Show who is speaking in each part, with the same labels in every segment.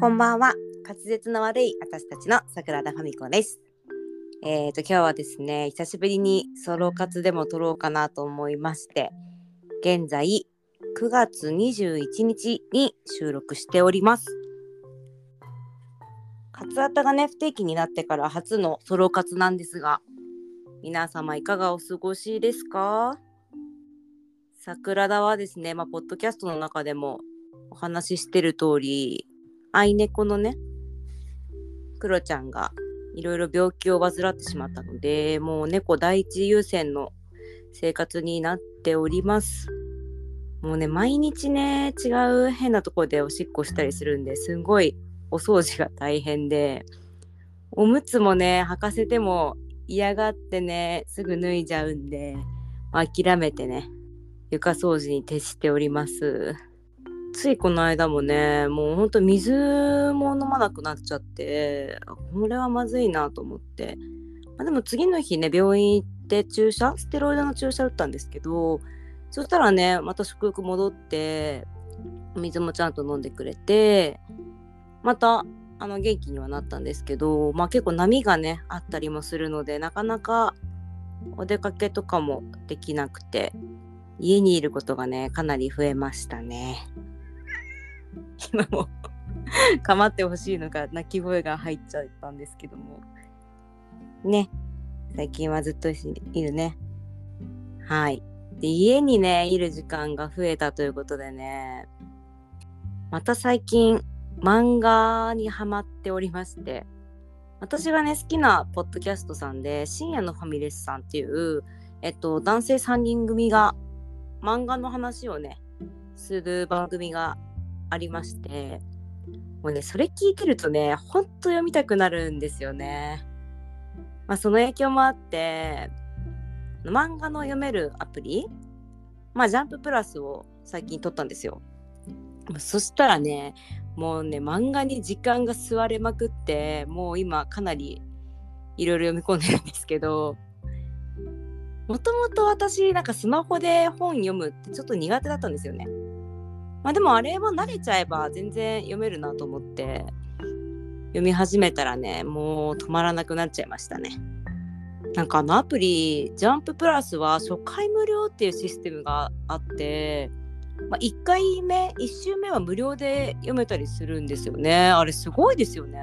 Speaker 1: こんばんは。滑舌の悪い私たちの桜田ファミコです。えっ、ー、と、今日はですね、久しぶりにソロ活でも撮ろうかなと思いまして、現在9月21日に収録しております。カツアタがね、不定期になってから初のソロ活なんですが、皆様いかがお過ごしですか？桜田はですね、まあ、ポッドキャストの中でもお話ししてる通り、愛猫のね、クロちゃんがいろいろ病気を患ってしまったので、もう猫第一優先の生活になっております。もうね、毎日ね、違う変なところでおしっこしたりするんですんごいお掃除が大変で、おむつもね、履かせても嫌がってね、すぐ脱いじゃうんで、諦めてね、床掃除に徹しております。ついこの間もね、もうほんと水も飲まなくなっちゃって、これはまずいなと思って。まあ、でも次の日ね、病院行って注射、ステロイドの注射打ったんですけど、そしたらね、また食欲戻って、水もちゃんと飲んでくれて、またあの元気にはなったんですけど、まあ結構波がね、あったりもするので、なかなかお出かけとかもできなくて、家にいることがね、かなり増えましたね。今も 構ってほしいのか泣き声が入っちゃったんですけども。ね。最近はずっといるね。はい。で、家にね、いる時間が増えたということでね、また最近、漫画にハマっておりまして、私がね、好きなポッドキャストさんで、深夜のファミレスさんっていう、えっと、男性3人組が漫画の話をね、する番組がありまして、もうね、それ聞いてるとね、ほんと読みたくなるんですよね。まあ、その影響もあって、漫画の読めるアプリ、まあ、ジャンププラスを最近撮ったんですよ。そしたらね、もうね、漫画に時間が吸われまくって、もう今かなりいろいろ読み込んでるんですけど、もともと私、なんかスマホで本読むってちょっと苦手だったんですよね。まあでもあれは慣れちゃえば全然読めるなと思って読み始めたらねもう止まらなくなっちゃいましたね。なんかあのアプリジャンププラスは初回無料っていうシステムがあって、まあ、1回目1周目は無料で読めたりするんですよねあれすごいですよね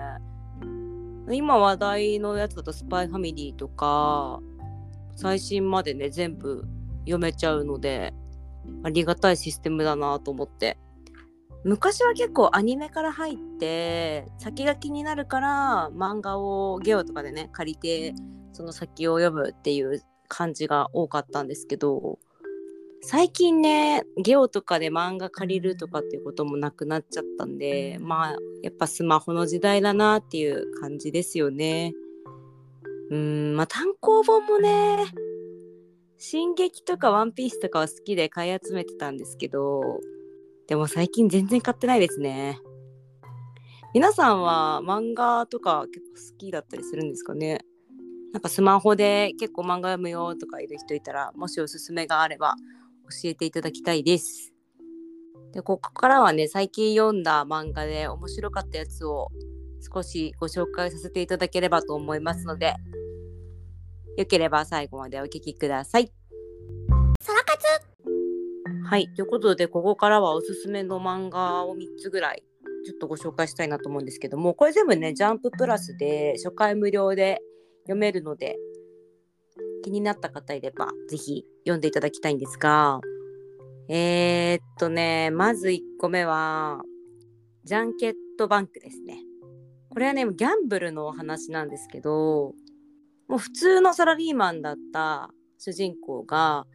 Speaker 1: 今話題のやつだと「スパイファミリー」とか最新までね全部読めちゃうのでありがたいシステムだなと思って。昔は結構アニメから入って先が気になるから漫画をゲオとかでね借りてその先を読むっていう感じが多かったんですけど最近ねゲオとかで漫画借りるとかっていうこともなくなっちゃったんでまあやっぱスマホの時代だなっていう感じですよね。うんまあ単行本もね進撃とかワンピースとかは好きで買い集めてたんですけど、でも最近全然買ってないですね。皆さんは漫画とか結構好きだったりするんですかね？なんかスマホで結構漫画読むよとかいる人いたら、もしおすすめがあれば教えていただきたいです。で、ここからはね、最近読んだ漫画で面白かったやつを少しご紹介させていただければと思いますので、よければ最後までお聞きください。
Speaker 2: ソロ活
Speaker 1: はい。ということで、ここからはおすすめの漫画を3つぐらい、ちょっとご紹介したいなと思うんですけども、これ全部ね、ジャンププラスで初回無料で読めるので、気になった方いれば、ぜひ読んでいただきたいんですが、えー、っとね、まず1個目は、ジャンケットバンクですね。これはね、ギャンブルのお話なんですけど、もう普通のサラリーマンだった主人公が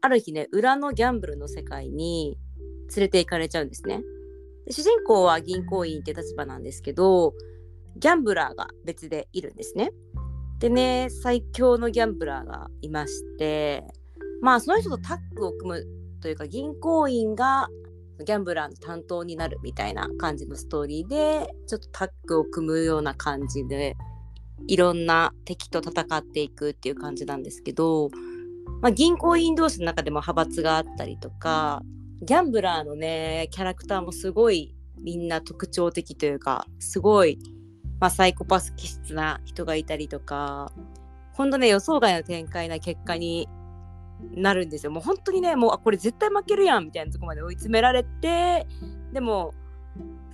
Speaker 1: ある日ね裏のギャンブルの世界に連れて行かれちゃうんですね。で主人公は銀行員って立場なんですけどギャンブラーが別でいるんですね。でね最強のギャンブラーがいましてまあその人とタッグを組むというか銀行員がギャンブラーの担当になるみたいな感じのストーリーでちょっとタッグを組むような感じでいろんな敵と戦っていくっていう感じなんですけど、まあ、銀行員同士の中でも派閥があったりとかギャンブラーのねキャラクターもすごいみんな特徴的というかすごい、まあ、サイコパス気質な人がいたりとかほんとね予想外の展開な結果になるんですよ。もう本当にねもうあこれ絶対負けるやんみたいなとこまで追い詰められてでも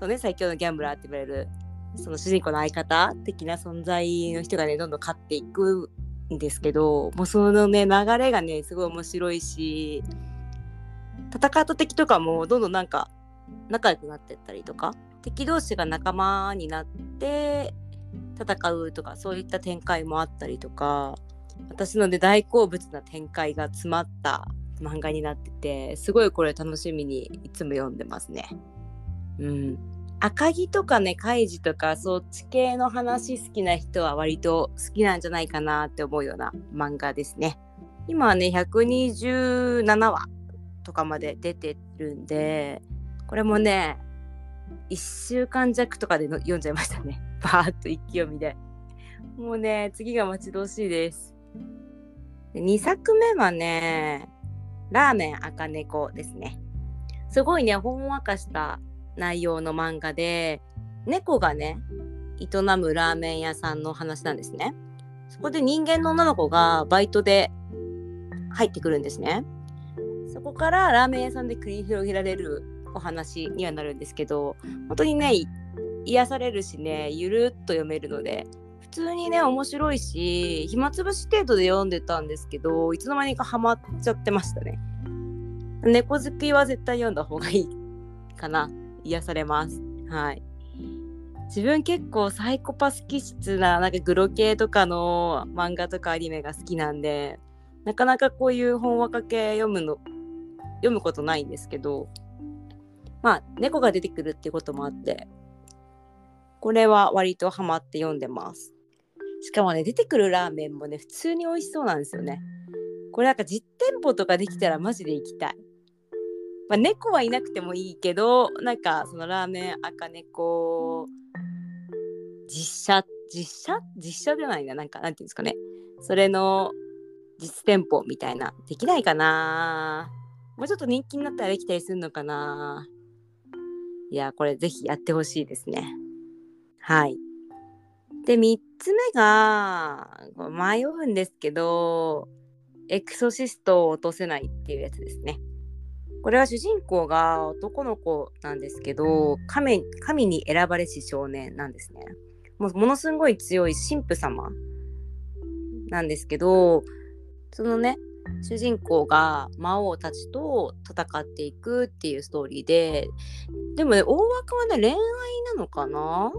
Speaker 1: そうね最強のギャンブラーって言われるその主人公の相方的な存在の人がねどんどん勝っていくんですけどもうそのね流れがねすごい面白いし戦った敵とかもどんどんなんか仲良くなってったりとか敵同士が仲間になって戦うとかそういった展開もあったりとか私のね大好物な展開が詰まった漫画になっててすごいこれ楽しみにいつも読んでますね。うん、赤城とかねカイジとかそっち系の話好きな人は割と好きなんじゃないかなって思うような漫画ですね。今はね127話とかまで出てるんでこれもね1週間弱とかでの読んじゃいましたね。バーッと一気読みで。もうね次が待ち遠しいです。で2作目はねラーメン赤猫ですね。すごいねほんわかした内容の漫画で猫がね営むラーメン屋さんの話なんですね。そこで人間の女の子がバイトで入ってくるんですね。そこからラーメン屋さんで繰り広げられるお話にはなるんですけど本当にね癒されるしねゆるっと読めるので普通にね面白いし暇つぶし程度で読んでたんですけどいつの間にかハマっちゃってましたね。猫好きは絶対読んだ方がいいかな。癒されます。はい。自分結構サイコパス気質ななんかグロ系とかの漫画とかアニメが好きなんでなかなかこういう本話かけ読むの読むことないんですけどまあ猫が出てくるっていうこともあってこれは割とハマって読んでますしかもね出てくるラーメンもね普通に美味しそうなんですよねこれなんか実店舗とかできたらマジで行きたいまあ、猫はいなくてもいいけどなんかそのラーメン赤猫実写実写？実写じゃないななんかなんていうんですかね。それの実店舗みたいな。できないかな。もうちょっと人気になったらできたりするのかな。いやこれぜひやってほしいですね。はい。で3つ目が迷うんですけどエクソシストを落とせないっていうやつですね。これは主人公が男の子なんですけど神神に選ばれし少年なんですね。もうものすごい強い神父様なんですけどそのね主人公が魔王たちと戦っていくっていうストーリーででもね大枠はね恋愛なのかな？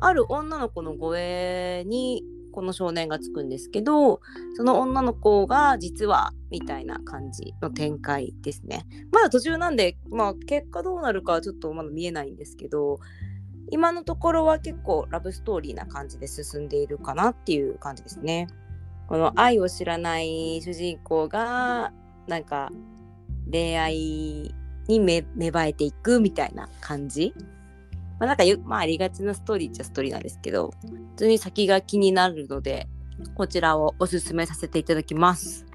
Speaker 1: ある女の子の護衛にこの少年がつくんですけどその女の子が実はみたいな感じの展開ですね。まだ途中なんで、まあ、結果どうなるかはちょっとまだ見えないんですけど今のところは結構ラブストーリーな感じで進んでいるかなっていう感じですね。この愛を知らない主人公がなんか恋愛に芽生えていくみたいな感じ。まあ、なんかまあ、ありがちなストーリーっちゃストーリーなんですけど、普通に先が気になるので、こちらをおすすめさせていただきます。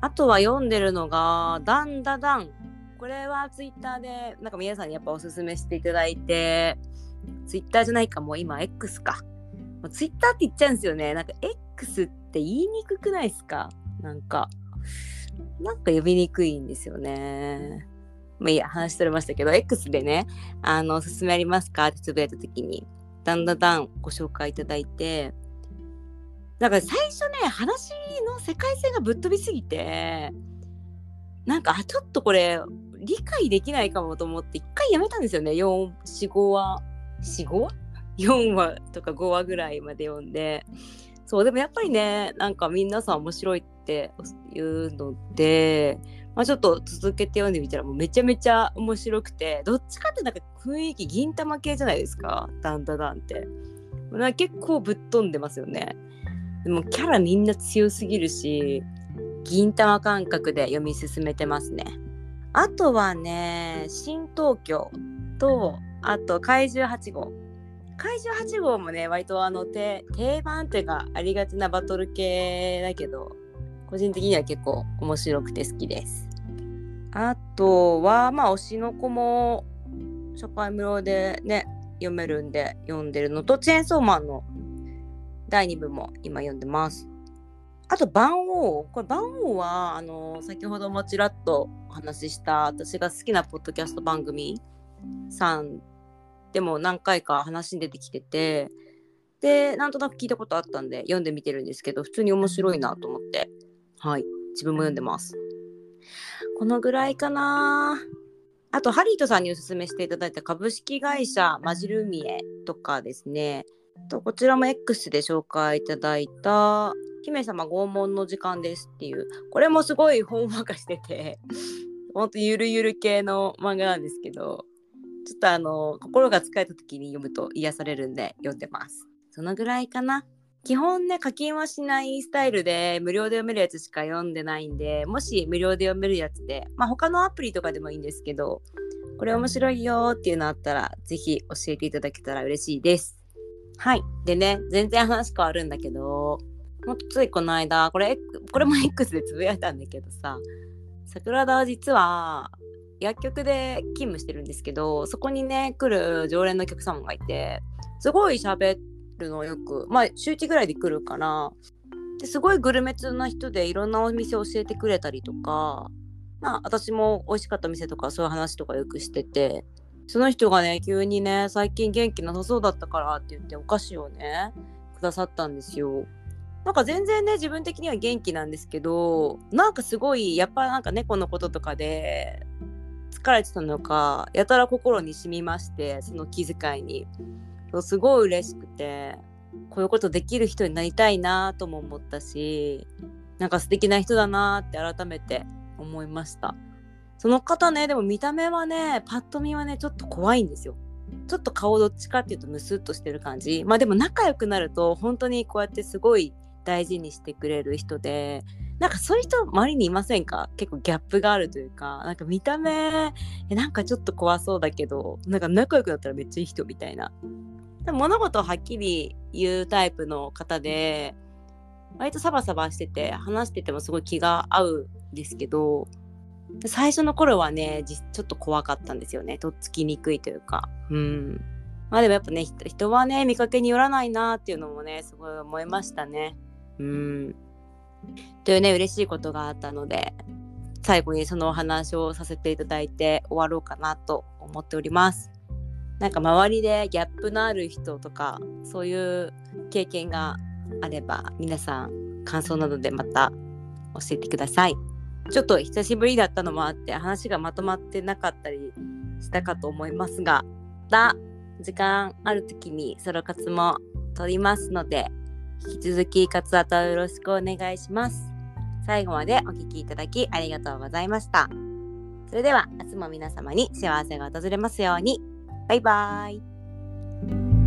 Speaker 1: あとは読んでるのが、ダンダダン。これはツイッターで、なんか皆さんにやっぱおすすめしていただいて、ツイッターじゃないか、もう今 X か。ツイッターって言っちゃうんですよね。なんか X って言いにくくないですか？なんか、なんか呼びにくいんですよね。まあいいや、話しとれましたけど、X でね、あの、おすすめありますか？ってつぶやいたときに、だんだんだんご紹介いただいて、だか最初ね、話の世界線がぶっ飛びすぎて、なんかあ、ちょっとこれ、理解できないかもと思って、一回やめたんですよね。4、4、5話。4、5話 ?4 話とか5話ぐらいまで読んで。そう、でもやっぱりね、なんか皆さん面白いって言うので、まあ、ちょっと続けて読んでみたらもうめちゃめちゃ面白くてどっちかってなんか雰囲気銀玉系じゃないですか？ダンダダンって。な結構ぶっ飛んでますよね。でもキャラみんな強すぎるし銀玉感覚で読み進めてますね。あとはね新東京とあと怪獣8号。怪獣8号もね割とあの定番っていうかありがちなバトル系だけど個人的には結構面白くて好きですあとは、まあ、推しの子も初回無料でね読めるんで読んでるのとチェーンソーマンの第2部も今読んでます。あと番王これ番王はあの先ほどもちらっとお話しした私が好きなポッドキャスト番組さんでも何回か話に出てきててでなんとなく聞いたことあったんで読んでみてるんですけど普通に面白いなと思ってはい。自分も読んでます。このぐらいかな。あとハリートさんにおすすめしていただいた株式会社マジルミエとかですね。とこちらも X で紹介いただいた姫様拷問の時間ですっていう。これもすごいほんわかしててほんとゆるゆる系の漫画なんですけどちょっとあの心が疲れた時に読むと癒されるんで読んでます。そのぐらいかな。基本ね課金はしないスタイルで無料で読めるやつしか読んでないんでもし無料で読めるやつでまあ他のアプリとかでもいいんですけどこれ面白いよっていうのあったらぜひ教えていただけたら嬉しいです。はい。でね全然話変わるんだけどもっついこの間これこれも X でつぶやいたんだけどさ桜田は実は薬局で勤務してるんですけどそこにね来る常連のお客様がいてすごい喋っるのよくまあ週1ぐらいで来るからですごいグルメ通な人でいろんなお店教えてくれたりとかまあ私も美味しかった店とかそういう話とかよくしててその人がね急にね最近元気なさそうだったからって言ってお菓子をねくださったんですよ。なんか全然ね自分的には元気なんですけどなんかすごいやっぱなんか猫のこととかで疲れてたのかやたら心に染みましてその気遣いにすごい嬉しくてこういうことできる人になりたいなとも思ったしなんか素敵な人だなって改めて思いました。その方ねでも見た目はねパッと見はねちょっと怖いんですよ。ちょっと顔どっちかっていうとムスッとしてる感じ。まあでも仲良くなると本当にこうやってすごい大事にしてくれる人でなんかそういう人周りにいませんか？結構ギャップがあるというか。なんか見た目えなんかちょっと怖そうだけどなんか仲良くなったらめっちゃいい人みたいな。物事をはっきり言うタイプの方で割とサバサバしてて話しててもすごい気が合うんですけど最初の頃はねちょっと怖かったんですよね。とっつきにくいというか。うん。まあでもやっぱね人はね見かけによらないなっていうのもねすごい思いましたね。うん。というね嬉しいことがあったので最後にそのお話をさせていただいて終わろうかなと思っております。なんか周りでギャップのある人とかそういう経験があれば皆さん感想などでまた教えてください。ちょっと久しぶりだったのもあって話がまとまってなかったりしたかと思いますがまた時間ある時にソロ活も撮りますので引き続き活動とよろしくお願いします。最後までお聴きいただきありがとうございました。それでは明日も皆様に幸せが訪れますように。バイバーイ。